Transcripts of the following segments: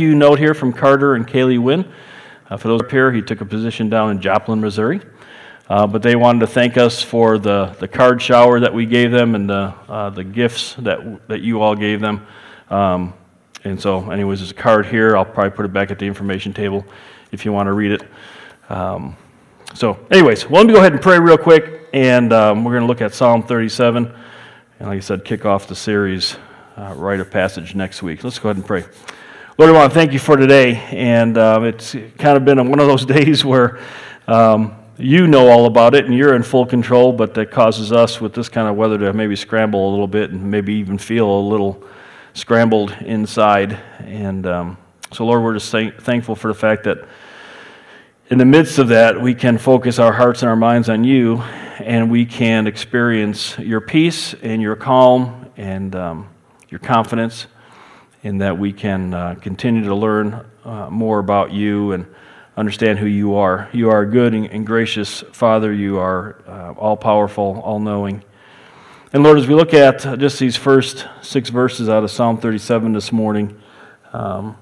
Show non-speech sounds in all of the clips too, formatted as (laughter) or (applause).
you note here from Carter and Kaylee Wynn. Uh, for those up here, he took a position down in Joplin, Missouri. Uh, but they wanted to thank us for the, the card shower that we gave them and the, uh, the gifts that, that you all gave them. Um, and so, anyways, there's a card here. I'll probably put it back at the information table if you want to read it. Um, so, anyways, well, let me go ahead and pray real quick, and um, we're going to look at Psalm 37. And like I said, kick off the series, uh, write a passage next week. Let's go ahead and pray. Lord, I want to thank you for today. And um, it's kind of been one of those (laughs) days where um, you know all about it and you're in full control, but that causes us with this kind of weather to maybe scramble a little bit and maybe even feel a little scrambled inside. And um, so, Lord, we're just thankful for the fact that in the midst of that, we can focus our hearts and our minds on you, and we can experience your peace and your calm and um, your confidence, in that we can uh, continue to learn uh, more about you and understand who you are. You are a good and, gracious Father. You are uh, all powerful, all knowing. And Lord, as we look at just these first six verses out of Psalm 37 this morning, um,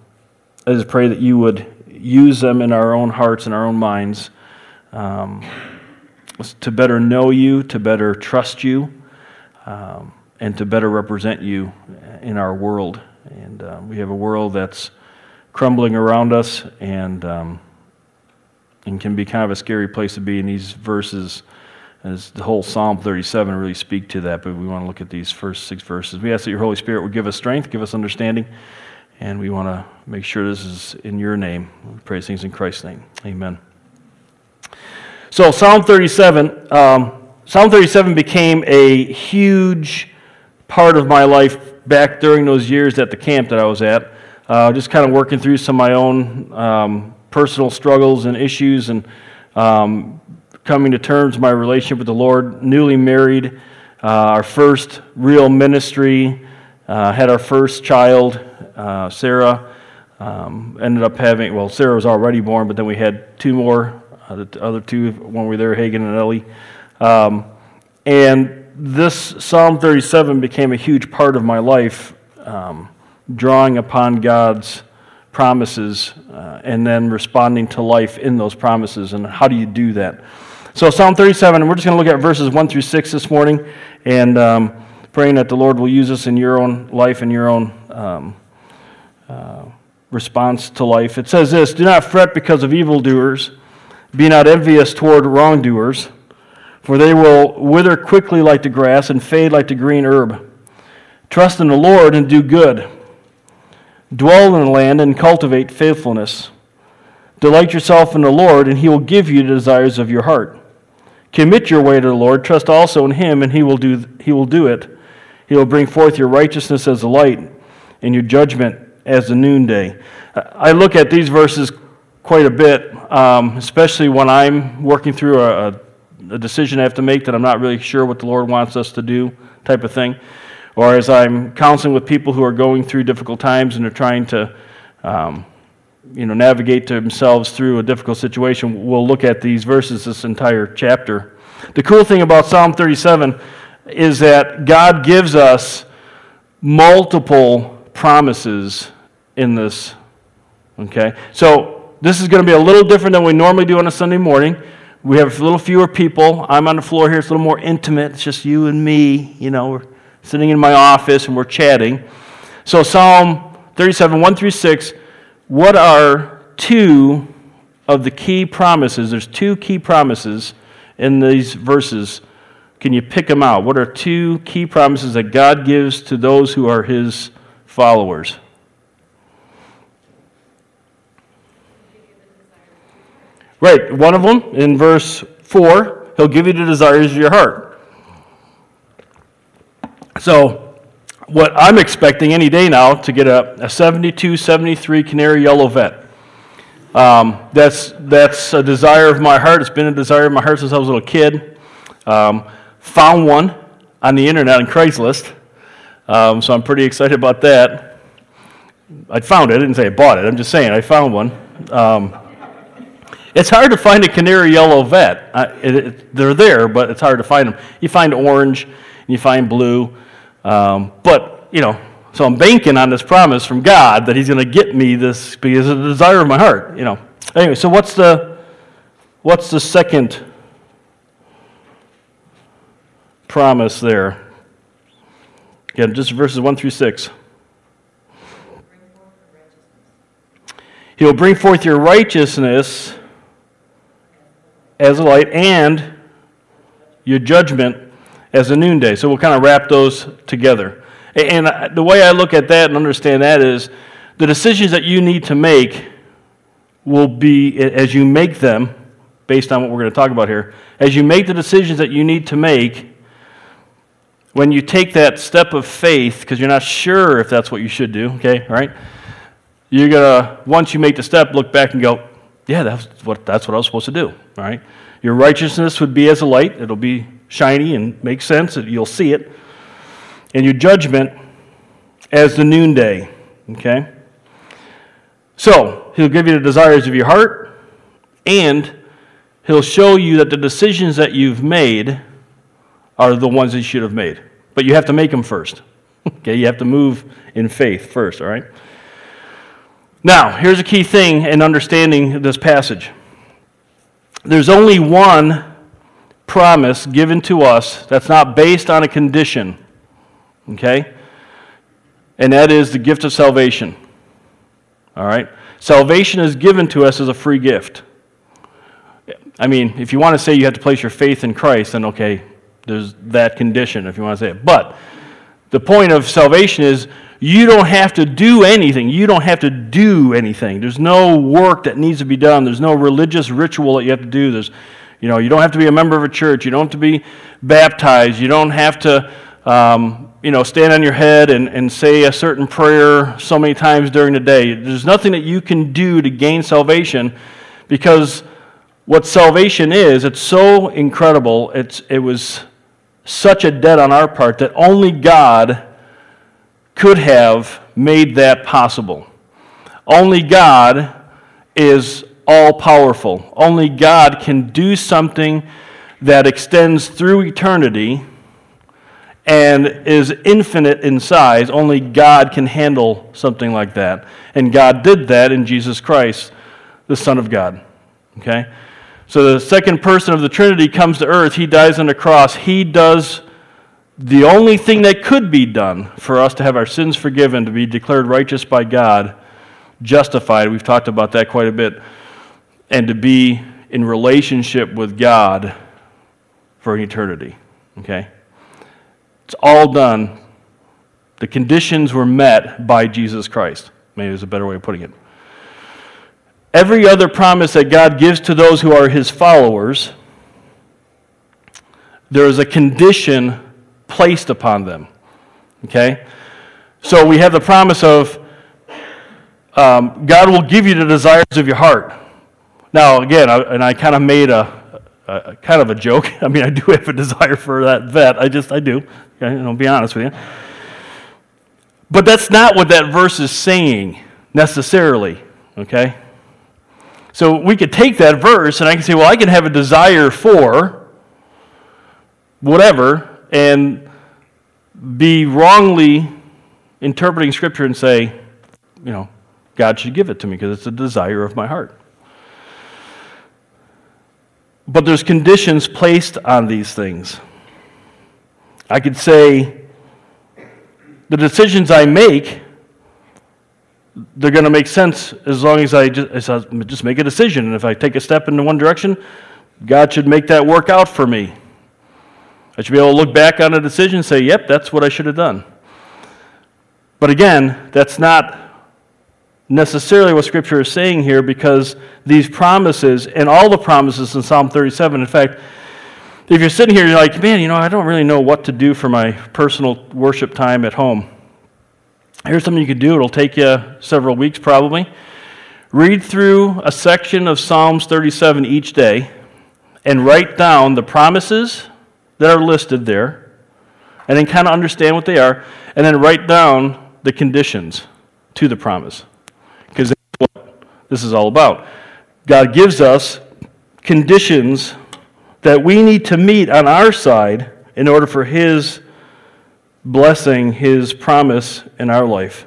I just pray that you would use them in our own hearts and our own minds um, to better know you, to better trust you, um, and to better represent you in our world. And uh, we have a world that's crumbling around us and, um, and can be kind of a scary place to be in these verses as the whole Psalm 37 really speak to that, but we want to look at these first six verses. We ask that your Holy Spirit would give us strength, give us understanding, and we want to make sure this is in your name. We pray things in Christ's name. Amen. So, Psalm 37, um, Psalm 37 became a huge part of my life back during those years at the camp that I was at. Uh, just kind of working through some of my own um, personal struggles and issues and um, coming to terms with my relationship with the Lord, newly married, uh, our first real ministry, uh, had our first child, uh, Sarah. Um, ended up having, well, Sarah was already born, but then we had two more, uh, the other two when we were there, Hagen and Ellie. Um, and this Psalm 37 became a huge part of my life, um, drawing upon God's promises uh, and then responding to life in those promises. And how do you do that? So, Psalm 37, we're just going to look at verses 1 through 6 this morning and um, praying that the Lord will use us in your own life and your own um, uh, response to life. It says this Do not fret because of evildoers, be not envious toward wrongdoers, for they will wither quickly like the grass and fade like the green herb. Trust in the Lord and do good. Dwell in the land and cultivate faithfulness. Delight yourself in the Lord, and he will give you the desires of your heart. Commit your way to the Lord, trust also in him, and he will do, he will do it. He will bring forth your righteousness as the light, and your judgment as the noonday. I look at these verses quite a bit, um, especially when I'm working through a, a, decision I have to make that I'm not really sure what the Lord wants us to do, type of thing. Or as I'm counseling with people who are going through difficult times and are trying to um, you know, navigate themselves through a difficult situation, we'll look at these verses, this entire chapter. The cool thing about Psalm 37 is that God gives us multiple promises in this. Okay? So, this is going to be a little different than we normally do on a Sunday morning. We have a little fewer people. I'm on the floor here. It's a little more intimate. It's just you and me. You know, we're sitting in my office and we're chatting. So, Psalm 37, 1 through 6 what are two of the key promises? There's two key promises in these verses. Can you pick them out? What are two key promises that God gives to those who are his followers? Right, one of them in verse 4, he'll give you the desires of your heart. So, what I'm expecting any day now to get a, a 72, 73 Canary Yellow Vette. Um, that's, that's a desire of my heart. It's been a desire of my heart since I was a little kid. Um, found one on the internet on Craigslist, um, so I'm pretty excited about that. I found it. I didn't say I bought it. I'm just saying I found one. Um, it's hard to find a canary yellow Vette. it, it, they're there, but it's hard to find them. You find orange, and you find blue. Um, but, you know, So I'm banking on this promise from God that He's going to get me this because it's a desire of my heart, you know. Anyway, so what's the what's the second promise there? Again, just verses 1 through 6. He'll bring forth your righteousness as a light and your judgment as a noonday. So we'll kind of wrap those together. And the way I look at that and understand that is the decisions that you need to make will be, as you make them, based on what we're going to talk about here, as you make the decisions that you need to make, when you take that step of faith, because you're not sure if that's what you should do, okay, all right? You're going to, once you make the step, look back and go, yeah, that's what, that's what I was supposed to do, right? Your righteousness would be as a light, it'll be shiny and make sense, you'll see it. And your judgment as the noonday, okay? So, he'll give you the desires of your heart, and he'll show you that the decisions that you've made are the ones that you should have made. But you have to make them first. (laughs) okay, you have to move in faith first, all right? Now, here's a key thing in understanding this passage. There's only one promise given to us that's not based on a condition, okay? And that is the gift of salvation. All right? Salvation is given to us as a free gift. I mean, if you want to say you have to place your faith in Christ, then okay, there's that condition if you want to say it. But the point of salvation is you don't have to do anything. You don't have to do anything. There's no work that needs to be done. There's no religious ritual that you have to do. There's, you know, you don't have to be a member of a church. You don't have to be baptized. You don't have to, um, you know, stand on your head and, and say a certain prayer so many times during the day. There's nothing that you can do to gain salvation because what salvation is, it's so incredible. It's, it was such a debt on our part that only God could have made that possible. Only God is all powerful. Only God can do something that extends through eternity and is infinite in size. Only God can handle something like that. And God did that in Jesus Christ, the Son of God. Okay? So the second person of the Trinity comes to earth. He dies on the cross. He does the only thing that could be done for us to have our sins forgiven, to be declared righteous by God, justified. We've talked about that quite a bit. And to be in relationship with God for eternity. Okay? It's all done. The conditions were met by Jesus Christ. Maybe is a better way of putting it. Every other promise that God gives to those who are his followers, there is a condition placed upon them. Okay? So we have the promise of um, God will give you the desires of your heart. Now, again, I, and I kind of made a, a, kind of a joke. (laughs) I mean, I do have a desire for that Vette. I just, I do. Okay, I'll be honest with you. But that's not what that verse is saying necessarily. Okay? So we could take that verse and I can say, well, I can have a desire for whatever and be wrongly interpreting Scripture and say, you know, God should give it to me because it's a desire of my heart. But there's conditions placed on these things. I could say, the decisions I make they're going to make sense as long as I just, as I just make a decision. And if I take a step in one direction, God should make that work out for me. I should be able to look back on a decision and say, yep, that's what I should have done. But again, that's not necessarily what Scripture is saying here because these promises and all the promises in Psalm 37, in fact, if you're sitting here, you're like, man, you know, I don't really know what to do for my personal worship time at home. Here's something you could do. It'll take you several weeks probably. Read through a section of Psalms 37 each day and write down the promises that are listed there and then kind of understand what they are and then write down the conditions to the promise. Because that's what this is all about. God gives us conditions that we need to meet on our side in order for His blessing his promise in our life.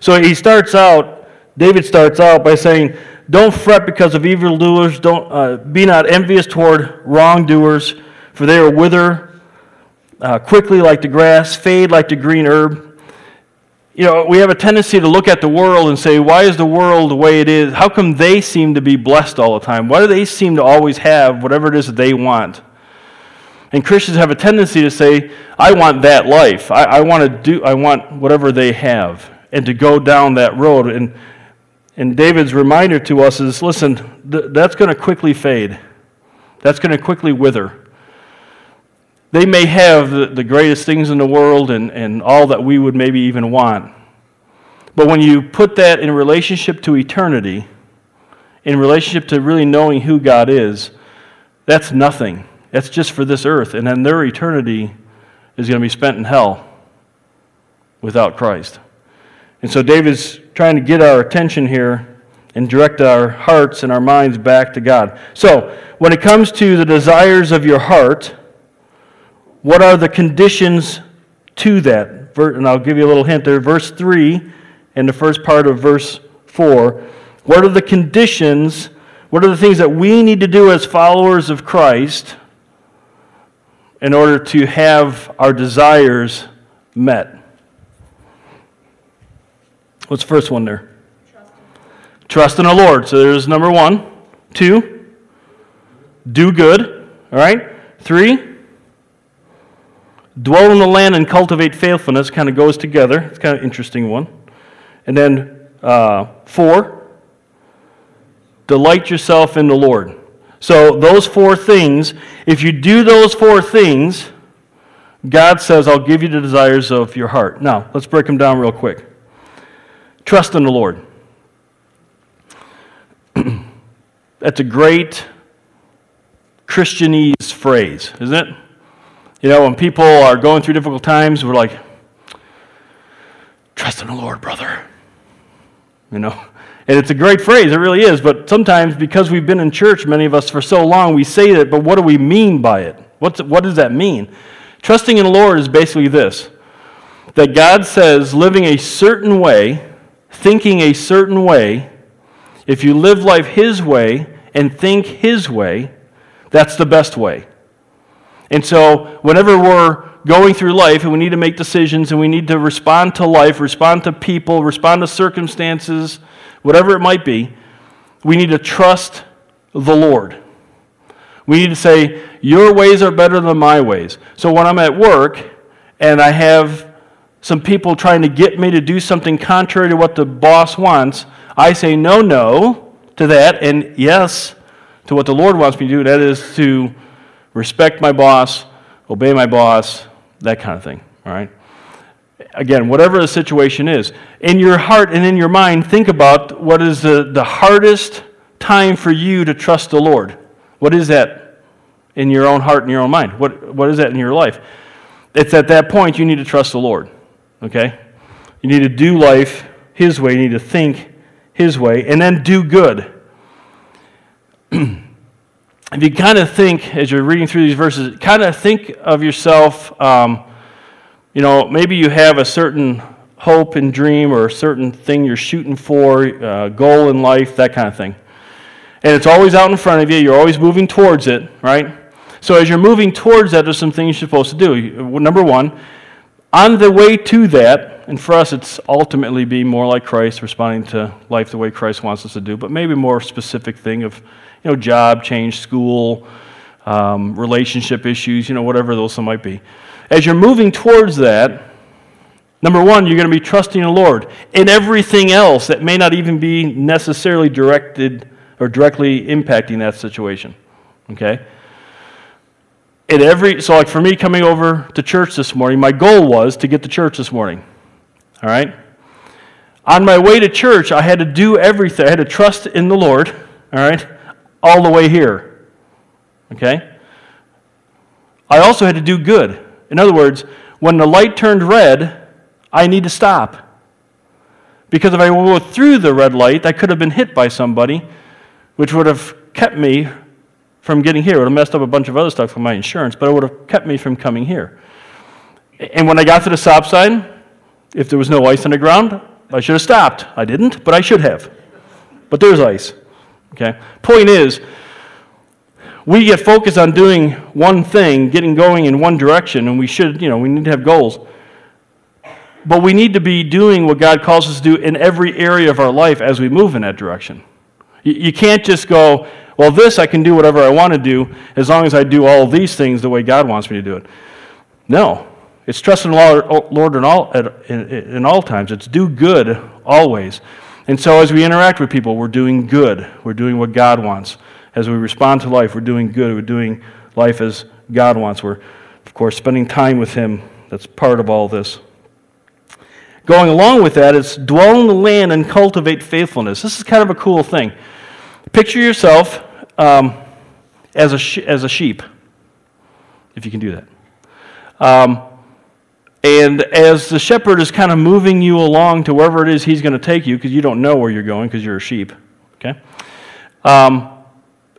So he starts out, David starts out by saying, Don't fret because of evildoers, don't, uh, be not envious toward wrongdoers, for they will wither uh, quickly like the grass, fade like the green herb. You know, we have a tendency to look at the world and say, why is the world the way it is? How come they seem to be blessed all the time? Why do they seem to always have whatever it is that they want? And Christians have a tendency to say, I want that life. I, I want to do I want whatever they have, and to go down that road. And and David's reminder to us is listen, th- that's going to quickly fade. That's going to quickly wither they may have the, the greatest things in the world and, and all that we would maybe even want. But when you put that in relationship to eternity, in relationship to really knowing who God is, that's nothing. That's just for this earth. And then their eternity is going to be spent in hell without Christ. And so David's trying to get our attention here and direct our hearts and our minds back to God. So, when it comes to the desires of your heart, what are the conditions to that? And I'll give you a little hint there. Verse 3 and the first part of verse 4. What are the conditions? What are the things that we need to do as followers of Christ in order to have our desires met? What's the first one there? Trust, Trust in the Lord. So there's number one. Two, do good. All right. Three, Dwell in the land and cultivate faithfulness kind of goes together. It's kind of interesting one. And then uh, four, delight yourself in the Lord. So those four things, if you do those four things, God says, I'll give you the desires of your heart. Now, let's break them down real quick. Trust in the Lord. (clears throat) That's a great Christianese phrase, isn't it? You know, when people are going through difficult times, we're like, trust in the Lord, brother. You know? And it's a great phrase, it really is, but sometimes because we've been in church, many of us, for so long, we say it, but what do we mean by it? What's, what does that mean? Trusting in the Lord is basically this that God says living a certain way, thinking a certain way, if you live life His way and think His way, that's the best way. And so, whenever we're going through life and we need to make decisions and we need to respond to life, respond to people, respond to circumstances, whatever it might be, we need to trust the Lord. We need to say, Your ways are better than my ways. So, when I'm at work and I have some people trying to get me to do something contrary to what the boss wants, I say no, no to that, and yes to what the Lord wants me to do. That is to respect my boss, obey my boss, that kind of thing, all right? Again, whatever the situation is, in your heart and in your mind, think about what is the, the hardest time for you to trust the Lord. What is that in your own heart and your own mind? What, what is that in your life? It's at that point you need to trust the Lord, okay? You need to do life His way, you need to think His way, and then do good. (clears throat) if you kind of think, as you're reading through these verses, kind of think of yourself, um, you know, maybe you have a certain hope and dream or a certain thing you're shooting for, uh, goal in life, that kind of thing. And it's always out in front of you, you're always moving towards it, right? So as you're moving towards that, there's some things you're supposed to do. Number one, on the way to that, and for us it's ultimately be more like Christ, responding to life the way Christ wants us to do, but maybe more specific thing of you know, job change, school, um, relationship issues, you know, whatever those might be. As you're moving towards that, number one, you're going to be trusting the Lord in everything else that may not even be necessarily directed or directly impacting that situation. Okay? In every, so like for me coming over to church this morning, my goal was to get to church this morning. All right? On my way to church, I had to do everything. I had to trust in the Lord. All right? All the way here. Okay? I also had to do good. In other words, when the light turned red, I need to stop. Because if I go through the red light, I could have been hit by somebody, which would have kept me from getting here. It would have messed up a bunch of other stuff with my insurance, but it would have kept me from coming here. And when I got to the stop sign, if there was no ice on the ground, I should have stopped. I didn't, but I should have. But there's ice. Okay? Point is, we get focused on doing one thing, getting going in one direction, and we should, you know, we need to have goals. But we need to be doing what God calls us to do in every area of our life as we move in that direction. You can't just go, well, this I can do whatever I want to do as long as I do all these things the way God wants me to do it. No. It's trust in the Lord in all, in, in all times. It's do good always. And so as we interact with people, we're doing good. We're doing what God wants. As we respond to life, we're doing good. We're doing life as God wants. We're, of course, spending time with Him. That's part of all this. Going along with that is dwell in the land and cultivate faithfulness. This is kind of a cool thing. Picture yourself um, as, a sh- as a sheep, if you can do that. Um, and as the shepherd is kind of moving you along to wherever it is he's going to take you, because you don't know where you're going because you're a sheep, okay? Um,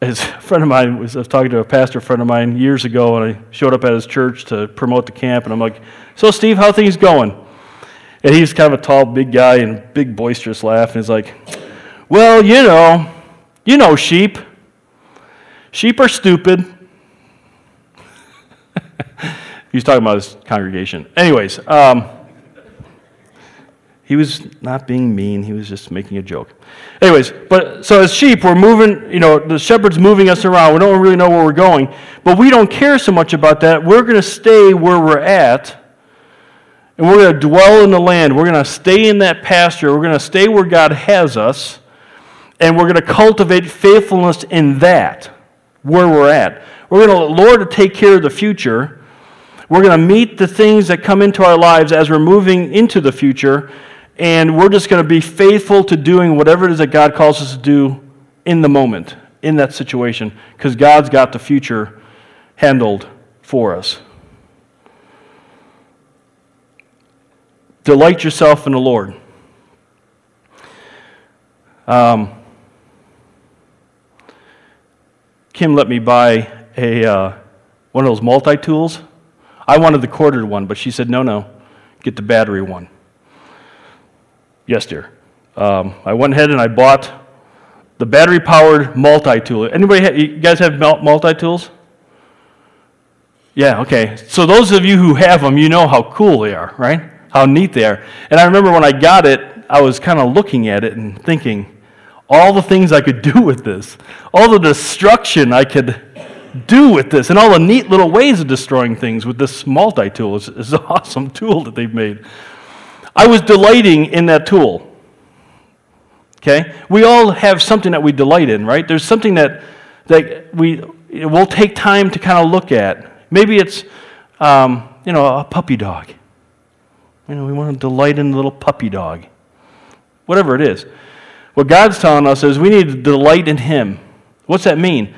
as a friend of mine was, I was talking to a pastor friend of mine years ago, and I showed up at his church to promote the camp, and I'm like, "So, Steve, how things going?" And he's kind of a tall, big guy, and big boisterous laugh, and he's like, "Well, you know, you know sheep. Sheep are stupid. He's talking about his congregation. Anyways, um, he was not being mean, he was just making a joke. Anyways, but so as sheep, we're moving, you know, the shepherd's moving us around. We don't really know where we're going, but we don't care so much about that. We're going to stay where we're at. And we're going to dwell in the land. We're going to stay in that pasture. We're going to stay where God has us and we're going to cultivate faithfulness in that, where we're at. We're going to let Lord to take care of the future. We're going to meet the things that come into our lives as we're moving into the future, and we're just going to be faithful to doing whatever it is that God calls us to do in the moment, in that situation, because God's got the future handled for us. Delight yourself in the Lord. Um, Kim let me buy a, uh, one of those multi tools. I wanted the corded one, but she said, no, no, get the battery one. Yes, dear. Um, I went ahead and I bought the battery powered multi tool. Anybody, ha- you guys have multi tools? Yeah, okay. So those of you who have them, you know how cool they are, right? How neat they are. And I remember when I got it, I was kind of looking at it and thinking, all the things I could (laughs) do with this, all the destruction I could do with this, and all the neat little ways of destroying things with this multi tool. It's, it's (laughs) an awesome tool that they've made. I was delighting in that tool. Okay? We all have something that we delight in, right? There's something that, that we will take time to kind of look at. Maybe it's, um, you know, a puppy dog. You know, we want to delight in the little puppy dog. Whatever it is. What God's telling us is we need to delight in Him. What's that mean?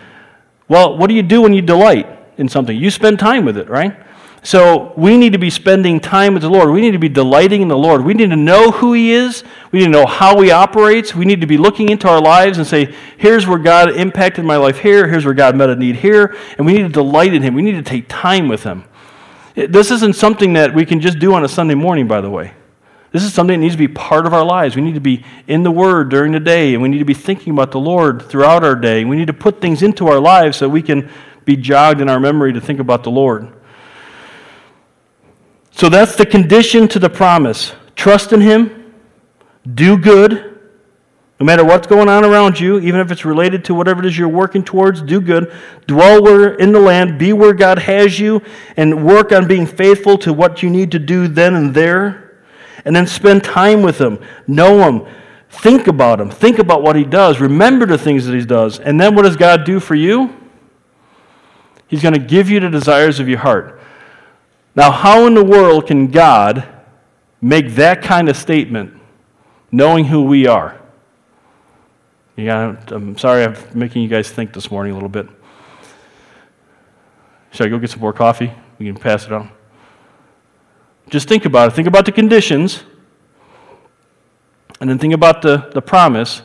Well, what do you do when you delight in something? You spend time with it, right? So we need to be spending time with the Lord. We need to be delighting in the Lord. We need to know who He is. We need to know how He operates. We need to be looking into our lives and say, here's where God impacted my life here. Here's where God met a need here. And we need to delight in Him. We need to take time with Him. This isn't something that we can just do on a Sunday morning, by the way. This is something that needs to be part of our lives. We need to be in the Word during the day, and we need to be thinking about the Lord throughout our day. We need to put things into our lives so we can be jogged in our memory to think about the Lord. So that's the condition to the promise. Trust in Him, do good, no matter what's going on around you, even if it's related to whatever it is you're working towards, do good. Dwell where in the land, be where God has you, and work on being faithful to what you need to do then and there and then spend time with Him, know Him, think about Him, think about what He does, remember the things that He does. And then what does God do for you? He's going to give you the desires of your heart. Now, how in the world can God make that kind of statement knowing who we are? Yeah, I'm sorry I'm making you guys think this morning a little bit. Should I go get some more coffee? We can pass it on. Just think about it. Think about the conditions, and then think about the, the promise.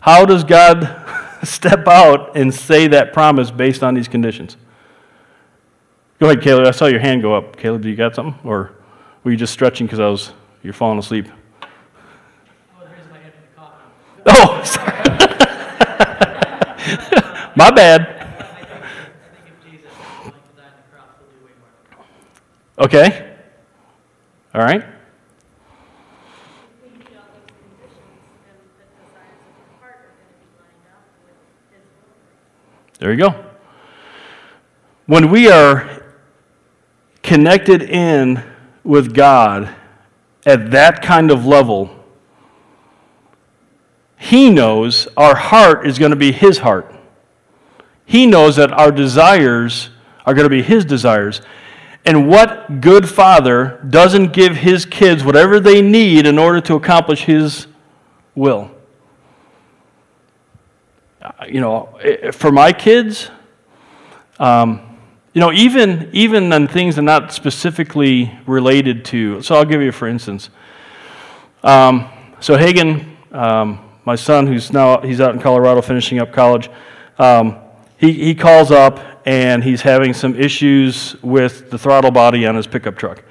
How does God (laughs) step out and say that promise based on these conditions? Go ahead, Caleb. I saw your hand go up. Caleb, do you got something? Or Were you just stretching because I was you're falling asleep? I was my hand for the coffee. Oh, (laughs) sorry. (laughs) My bad. I think, I think if Jesus was willing to die on the cross, he'll do way more. Okay. All right. We need all those conditions and the desires of your heart are going to be lined up with His will. There you go. When we are connected in with God at that kind of level, He knows our heart is going to be His heart. He knows that our desires are going to be His desires. And what good father doesn't give his kids whatever they need in order to accomplish His will? Uh, You know, eh, for my kids, um, you know, even even on things that are not specifically related to. So I'll give you for instance. Um, so Hagen, um, my son, who's now he's out in Colorado finishing up college, um, he he calls up and he's having some issues with the throttle body on his pickup truck,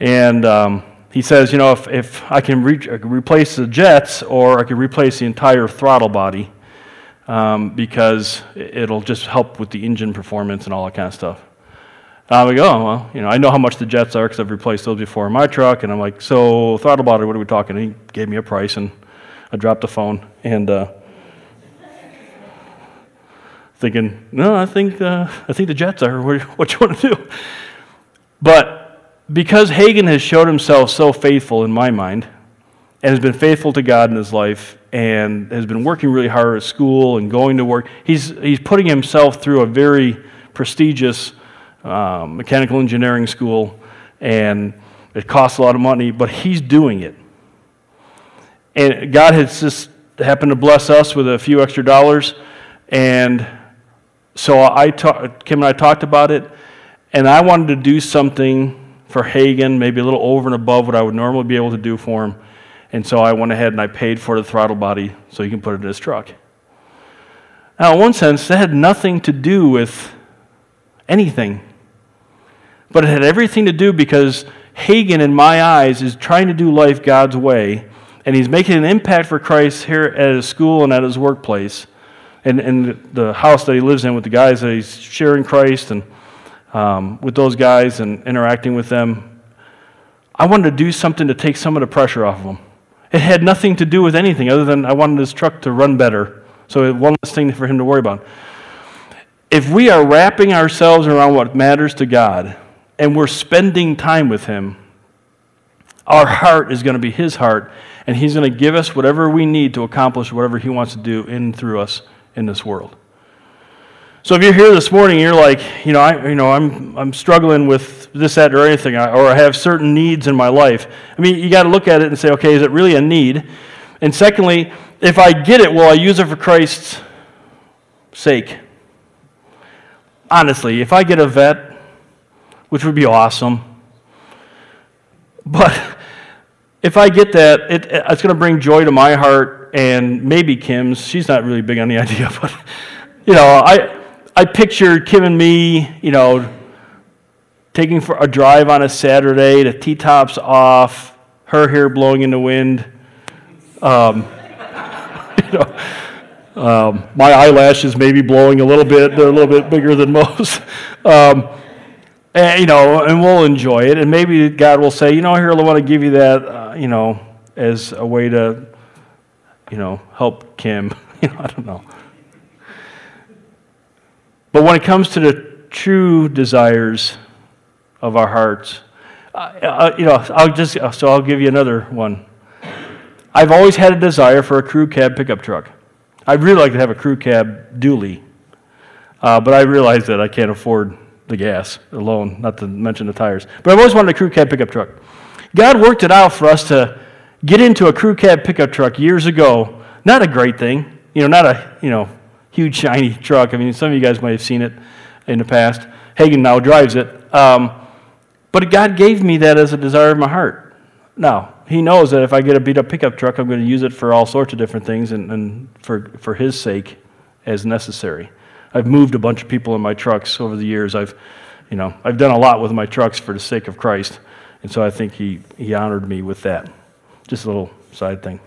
and um, he says, you know, if if I can re- replace the jets or I can replace the entire throttle body um, because it'll just help with the engine performance and all that kind of stuff. Uh, we go, oh, well, you know, I know how much the jets are because I've replaced those before in my truck. And I'm like, so throttle body, what are we talking? And he gave me a price, and I dropped the phone and uh, thinking, no, I think uh, I think the jets are. What, you want to do? But because Hagen has showed himself so faithful in my mind, and has been faithful to God in his life, and has been working really hard at school and going to work, he's he's putting himself through a very prestigious um, mechanical engineering school, and it costs a lot of money, but he's doing it. And God has just happened to bless us with a few extra dollars, and so I ta- Kim and I talked about it, and I wanted to do something for Hagen, maybe a little over and above what I would normally be able to do for him. And so I went ahead and I paid for the throttle body so he can put it in his truck. Now, in one sense, that had nothing to do with anything. But it had everything to do because Hagen, in my eyes, is trying to do life God's way, and he's making an impact for Christ here at his school and at his workplace, and, and the house that he lives in with the guys that he's sharing Christ and um, with those guys and interacting with them. I wanted to do something to take some of the pressure off of him. It had nothing to do with anything other than I wanted his truck to run better. So one less thing for him to worry about. If we are wrapping ourselves around what matters to God and we're spending time with Him, our heart is going to be His heart, and He's going to give us whatever we need to accomplish whatever He wants to do in through us in this world. So if you're here this morning, you're like, you know, I, you know, I'm, I'm struggling with this, that, or anything, or I have certain needs in my life. I mean, you got to look at it and say, okay, is it really a need? And secondly, if I get it, will I use it for Christ's sake? Honestly, if I get a Vette, which would be awesome, but (laughs) if I get that, it, it's going to bring joy to my heart and maybe Kim's. She's not really big on the (laughs) idea, but you know, I I pictured Kim and me, you know, taking for a drive on a Saturday, the T tops off, her hair blowing in the wind. Um, (laughs) you know, um, my eyelashes maybe blowing a little bit. They're a little bit bigger than (laughs) most. Um, and, you know, and we'll enjoy it. And maybe God will say, you know, here, I want to give you that, uh, you know, as a way to, you know, help Kim. (laughs) you know, I don't know. But when it comes to the true desires of our hearts, uh, you know, I'll just, so I'll give you another one. I've always had a desire for a crew cab pickup truck. I'd really like to have a crew cab dually, uh, but I realize that I can't afford the gas alone, not to mention the tires. But I've always wanted a crew cab pickup truck. God worked it out for us to get into a crew cab pickup truck years ago. Not a great thing, you know, not a you know huge shiny truck. I mean, some of you guys might have seen it in the past. Hagen now drives it, um, but God gave me that as a desire of my heart. Now He knows that if I get a beat up pickup truck, I'm going to use it for all sorts of different things and, and for for His sake as necessary. I've moved a bunch of people in my trucks over the years. I've, you know, I've done a lot with my trucks for the sake of Christ, And so I think he, he honored me with that. Just a little side thing.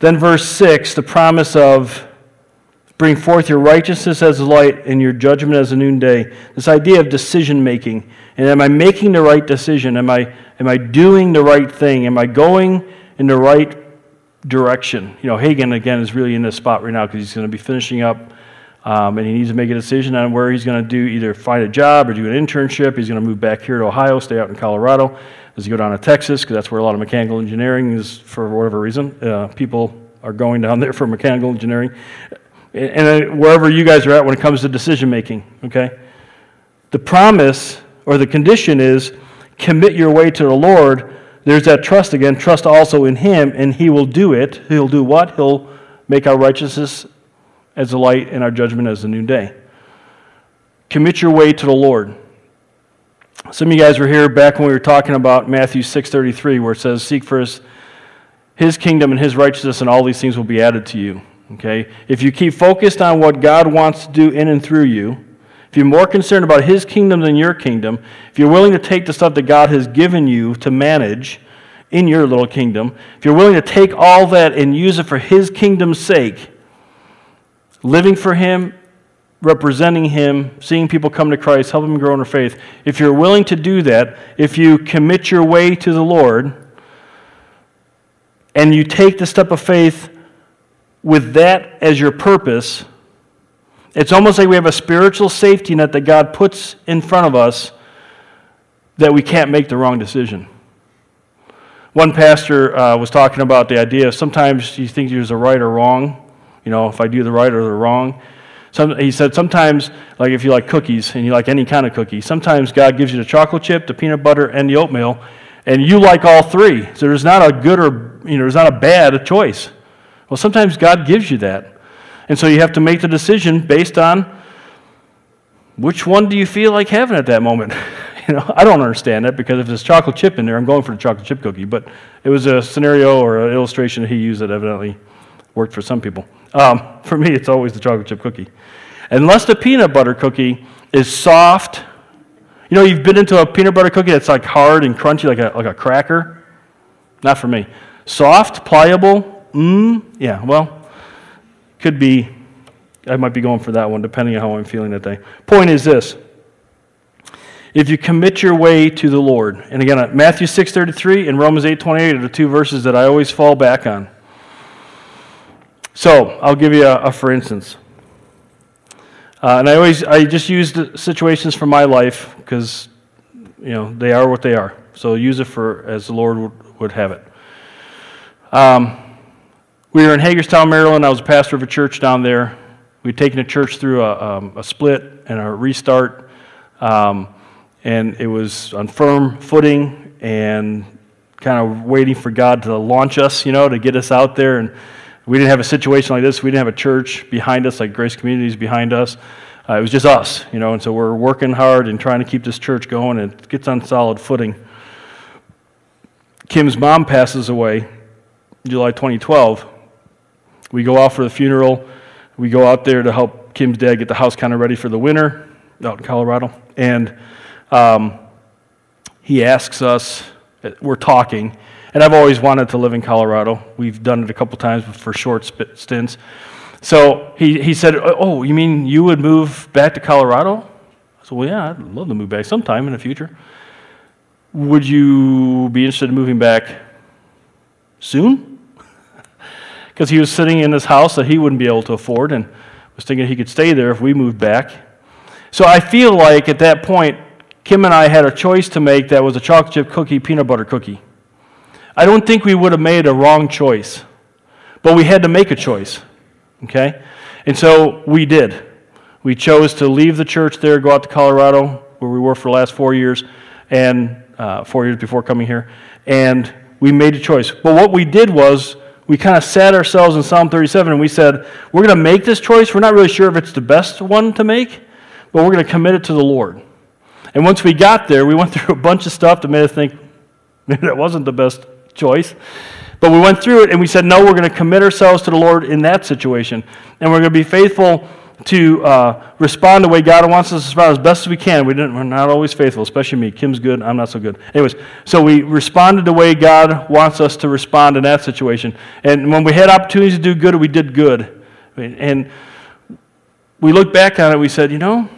Then, verse 6, the promise of bring forth your righteousness as light and your judgment as a noonday. This idea of decision making. And am I making the right decision? Am I, am I doing the right thing? Am I going in the right direction? You know, Hagen, again, is really in this spot right now because he's going to be finishing up um, and he needs to make a decision on where he's going to do either find a job or do an internship. He's going to move back here to Ohio, stay out in Colorado. Does you go down to Texas? Because that's where a lot of mechanical engineering is for whatever reason. Uh, people are going down (laughs) there for mechanical engineering. And, and wherever you guys are at when it comes to decision making, okay? The promise or the condition is commit your way to the Lord. There's that trust again. Trust also in Him, and He will do it. He'll do what? He'll make our righteousness as the light and our judgment as the noonday. Commit your way to the Lord. Some of you guys were here back when we were talking about Matthew 6:33 where it says seek first his kingdom and his righteousness and all these things will be added to you. Okay? If you keep focused on what God wants to do in and through you, if you're more concerned about his kingdom than your kingdom, if you're willing to take the stuff that God has given you to manage in your little kingdom, if you're willing to take all that and use it for his kingdom's sake, living for Him, representing Him, seeing people come to Christ, helping them grow in their faith, if you're willing to do that, if you commit your way to the Lord, and you take the step of faith with that as your purpose, it's almost like we have a spiritual safety net that God puts in front of us that we can't make the wrong decision. One pastor uh, was talking about the idea of sometimes you think there's a right or wrong, you know, if I do the right or the wrong. Some, he said sometimes, like if you like cookies and you like any kind of cookie, sometimes God gives you the chocolate chip, the peanut butter, and the oatmeal, and you like all three. So there's not a good or, you know, there's not a bad choice. Well, sometimes God gives you that. And so you have to make the decision based on which one do you feel like having at that moment. (laughs) you know, I don't understand that because if there's chocolate chip in there, I'm going for the chocolate chip cookie. But it was a scenario or an illustration that he used that evidently worked for some people. Um, (laughs) for me, it's always the chocolate chip cookie. Unless the peanut butter cookie is soft, you know, you've been into a peanut butter cookie that's like hard and crunchy, like a, like a cracker. Not for me. Soft, pliable, mmm, yeah, well, could be, I might be going for that one depending on how I'm feeling that day. Point is this. If you commit your way to the Lord, and again, Matthew 6.33 and Romans 8.28 are the two verses that I always fall back on. So I'll give you a, a for instance. Uh, and I always I just use the situations from my life because you know they are what they are. So use it for as the Lord would, would have it. Um, we were in Hagerstown, Maryland. I was a pastor of a church down there. We'd taken a church through a, um, a split and a restart, um, and it was on firm footing and kind of waiting for God to launch us, you know, to get us out there and we didn't have a situation like this. We didn't have a church behind us, like Grace Communities behind us. Uh, it was just us, you know, and so we're working hard and trying to keep this church going, and it gets on solid footing. Kim's mom passes away July 2012. We go out for the funeral. We go out there to help Kim's dad get the house kind of ready for the winter out in Colorado. And um, he asks us, we're talking, and I've always wanted to live in Colorado. We've done it a couple times for short stints. So he, he said, oh, oh, you mean you would move back to Colorado? I said, Well, yeah, I'd love to move back sometime in the future. Would you be interested in moving back soon? (laughs) Because he was sitting in this house that he wouldn't be able to afford and was thinking he could stay there if we moved back. So I feel like at that point, Kim and I had a choice to make that was a chocolate chip cookie, peanut butter cookie. I don't think we would have made a wrong choice, but we had to make a choice, okay? And so we did. We chose to leave the church there, go out to Colorado, where we were for the last four years, and uh, four years before coming here, and we made a choice. But what we did was we kind of sat ourselves in Psalm 37 and we said, we're going to make this choice. We're not really sure if it's the best one to make, but we're going to commit it to the Lord. And once we got there, we went (laughs) through a bunch of stuff that made us think maybe that wasn't the best choice. But we went through it and we said, no, we're going to commit ourselves to the Lord in that situation. And we're going to be faithful to uh, respond the way God wants us to respond as best as we can. We didn't, we're not always faithful, especially me. Kim's good, I'm not so good. Anyways, so we responded the way God wants us to respond in that situation. And when we had opportunities to do good, we did good. And we looked back on it, we said, you know,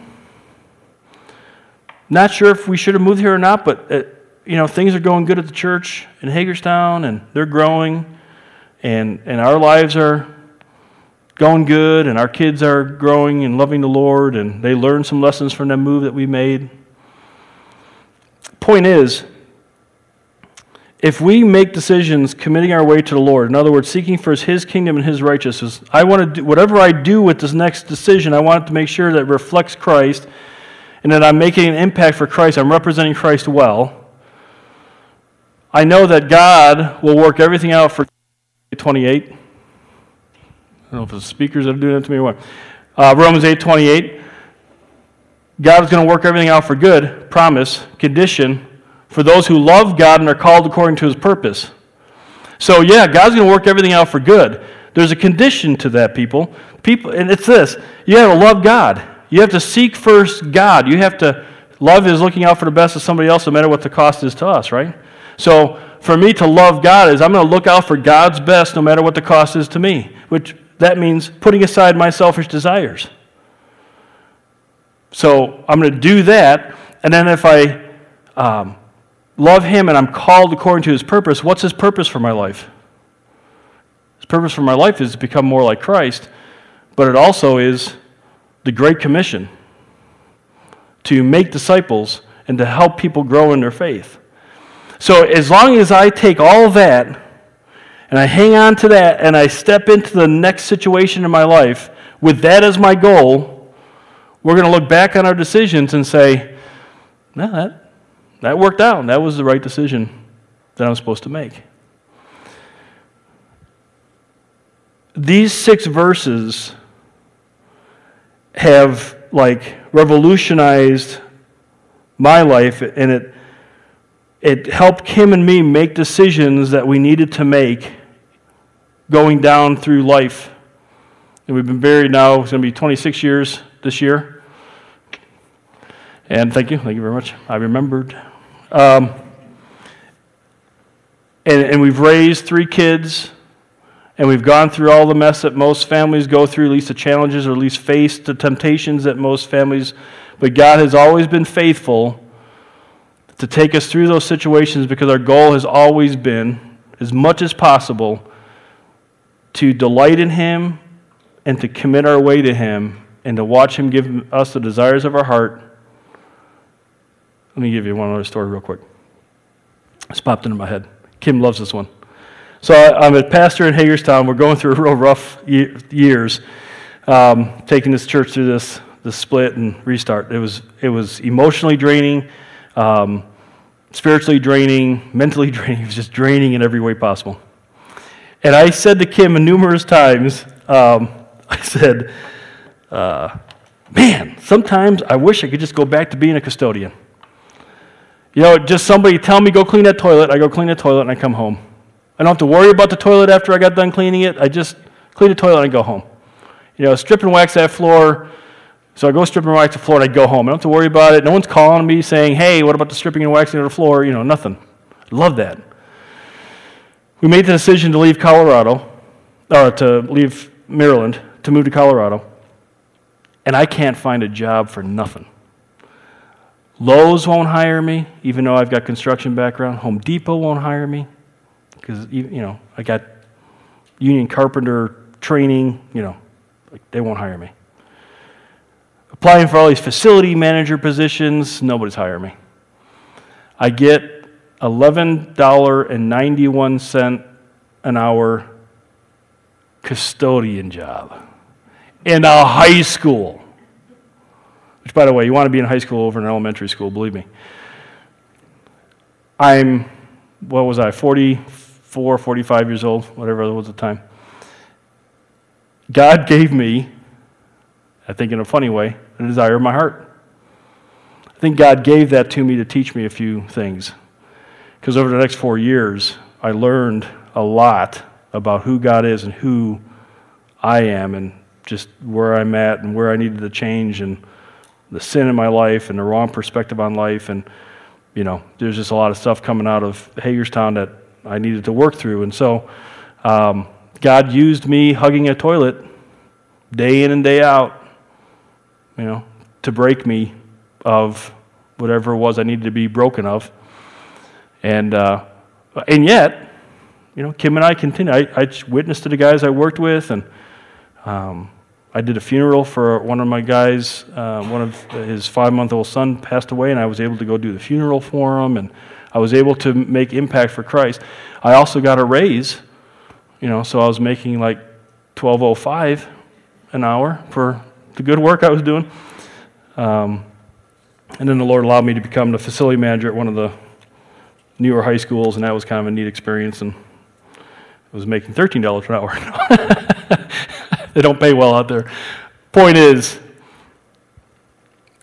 not sure if we should have moved here or not, but uh, you know, things are going good at the church in Hagerstown, and they're growing, and and our lives are going good, and our kids are growing and loving the Lord, and they learned some lessons from that move that we made. Point is, if we make decisions committing our way to the Lord, in other words, seeking first His kingdom and His righteousness, I want to do whatever I do with this next decision, I want to make sure that reflects Christ and that I'm making an impact for Christ. I'm representing Christ well. I know that God will work everything out for 28. I don't know if the speakers are doing it to me or what. Uh, Romans 8 28. God is going to work everything out for good, promise, condition, for those who love God and are called according to his purpose. So, yeah, God's going to work everything out for good. There's a condition to that, people. People, and it's this you have to love God. You have to seek first God. You have to, love is looking out for the best of somebody else, no matter what the cost is to us, right? So for me to love God is I'm going to look out for God's best no matter what the cost is to me, which that means putting aside my selfish desires. So I'm going to do that, and then if I um, love Him and I'm called according to His purpose, what's His purpose for my life? His purpose for my life is to become more like Christ, but it also is the Great Commission to make disciples and to help people grow in their faith. So, as long as I take all that and I hang on to that and I step into the next situation in my life with that as my goal, we're going to look back on our decisions and say, no, that, that worked out. That was the right decision that I'm supposed to make. These six verses have like revolutionized my life and it it helped Kim and me make decisions that we needed to make going down through life. And we've been married now, it's going to be 26 years this year. And thank you, thank you very much. I remembered. Um, and, and we've raised three kids and we've gone through all the mess that most families go through, at least the challenges or at least face the temptations that most families. But God has always been faithful to take us through those situations because our goal has always been, as much as possible, to delight in Him and to commit our way to Him and to watch Him give us the desires of our heart. Let me give you one other story real quick. It's popped into my head. Kim loves this one. So I'm a pastor in Hagerstown. We're going through a (laughs) real rough years, um, taking this church through this, this split and restart. It was, it was emotionally draining, um, spiritually draining, (laughs) mentally draining. It was just draining in every way possible. And I said to Kim numerous times, um, (laughs) I said, uh, man, sometimes I wish I could just go back to being a custodian. You know, just somebody tell me, go clean that toilet. I go clean the toilet and I come home. I don't have to worry about the toilet after I got done cleaning it. I just clean the toilet and go home. You know, strip and wax that floor. So I go strip and wax the floor and I go home. I don't have to worry about it. No one's calling me saying, hey, what about the stripping and waxing of the floor? You know, nothing. Love that. We made the decision to leave Colorado, or to leave Maryland, to move to Colorado. And I can't find a job for nothing. Lowe's won't hire me, even though I've got construction background. Home Depot won't hire me because you know I got union carpenter training. You know, like they won't hire me. Applying for all these facility manager positions, nobody's hiring me. I get eleven dollar and ninety one cent an hour custodian job in a high school. Which, by the way, you want to be in high school over in elementary school, believe me. I'm, what was I, 40, 44, 45 years old, whatever it was at the time. God gave me, I think in a funny way, a desire of my heart. I think God gave that to me to teach me a few things. Because over the next four years, I learned a lot about who God is and who I am and just where I'm at and where I needed to change and the sin in my life and the wrong perspective on life. And, you know, there's just a lot of stuff coming out of Hagerstown that I needed to work through. And so um, God used me hugging a toilet day in and day out, you know, to break me of whatever it was I needed to be broken of. And, uh, and yet, you know, Kim and I continue. I, I witnessed to the guys I worked with, and um, I did a funeral for one of my guys. Uh, one of his five-month-old son passed away, and I was able to go do the funeral for him, and I was able to make impact for Christ. I also got a raise, you know, so I was making like 12.05 an hour for the good work I was doing. Um, and then the Lord allowed me to become the facility manager at one of the newer high schools, and that was kind of a neat experience. And I was making $13 an hour. (laughs) they don't pay well out there. Point is,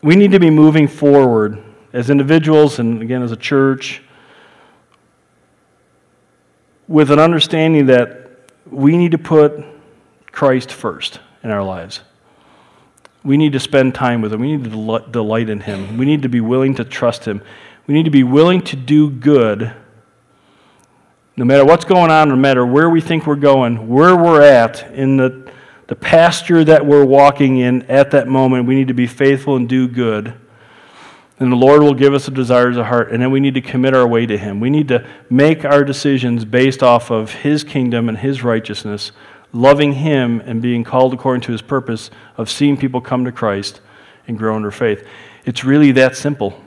we need to be moving forward as individuals and again as a church with an understanding that we need to put Christ first in our lives. We need to spend time with Him. We need to del- delight in Him. We need to be willing to trust Him. We need to be willing to do good no matter what's going on, no matter where we think we're going, where we're at in the, the pasture that we're walking in at that moment, we need to be faithful and do good. And the Lord will give us the desires of heart, and then we need to commit our way to Him. We need to make our decisions based off of His kingdom and His righteousness, loving Him and being called according to His purpose of seeing people come to Christ and grow in their faith. It's really that simple.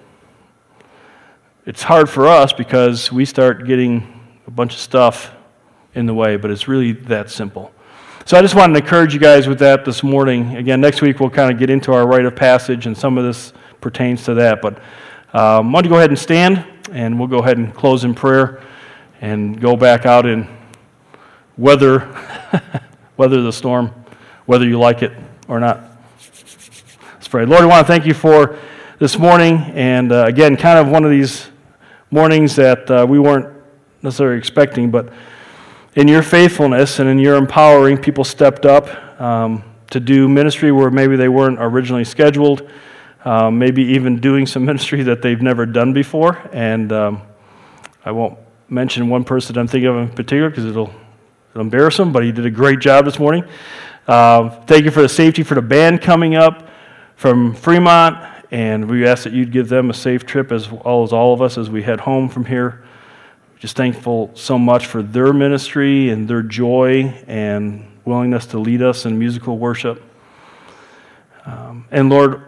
It's hard for us because we start getting a bunch of stuff in the way, but it's really that simple. So I just wanted to encourage you guys with that this morning. Again, next week we'll kind of get into our rite of passage, and some of this pertains to that. But um, why don't you go ahead and stand, and we'll go ahead and close in prayer and go back out and weather, (laughs) weather the storm, whether you like it or not. Let's pray. Lord, I want to thank you for this morning, and uh, again, kind of one of these mornings that uh, we weren't necessarily expecting, but in your faithfulness and in your empowering, people stepped up um, to do ministry where maybe they weren't originally scheduled, um, maybe even doing some (laughs) ministry that they've never done before. And um, I won't mention one person I'm thinking of in particular because it'll, it'll embarrass him, but he did a great job this morning. Uh, thank you for the safety for the band coming up from Fremont, and we ask that you'd give them a safe trip as well as all of us as we head home from here just thankful so much for their ministry and their joy and willingness to lead us in musical worship. Um, and Lord,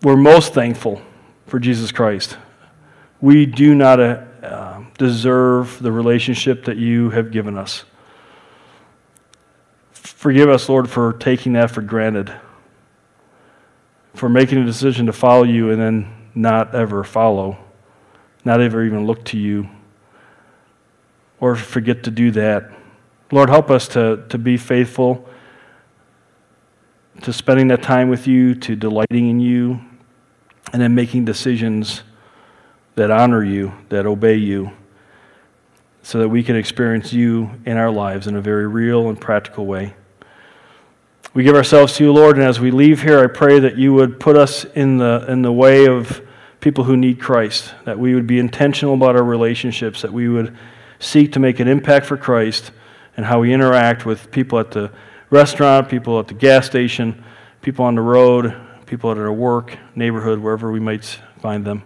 we're most thankful for Jesus Christ. We do not uh, deserve the relationship that you have given us. Forgive us, Lord, for taking that for granted, for making a decision to follow you and then not ever follow not ever even look to you or forget to do that. Lord, help us to, to be faithful to spending that time with you, to delighting in you, and then making decisions that honor you, that obey you, so that we can experience you in our lives in a very real and practical way. We give ourselves to you, Lord, and as we leave here, I pray that you would put us in the, in the way of people who need Christ, that we would be intentional about our relationships, that we would seek to make an impact for Christ and how we interact with people at the restaurant, people at the gas station, people on the road, people at our work, neighborhood, wherever we might find them.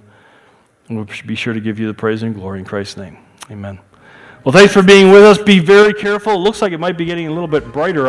And we'll be sure to give you the praise and glory in Christ's name. Amen. Well, thanks for being with us. Be very careful. It looks like it might be getting a little bit brighter.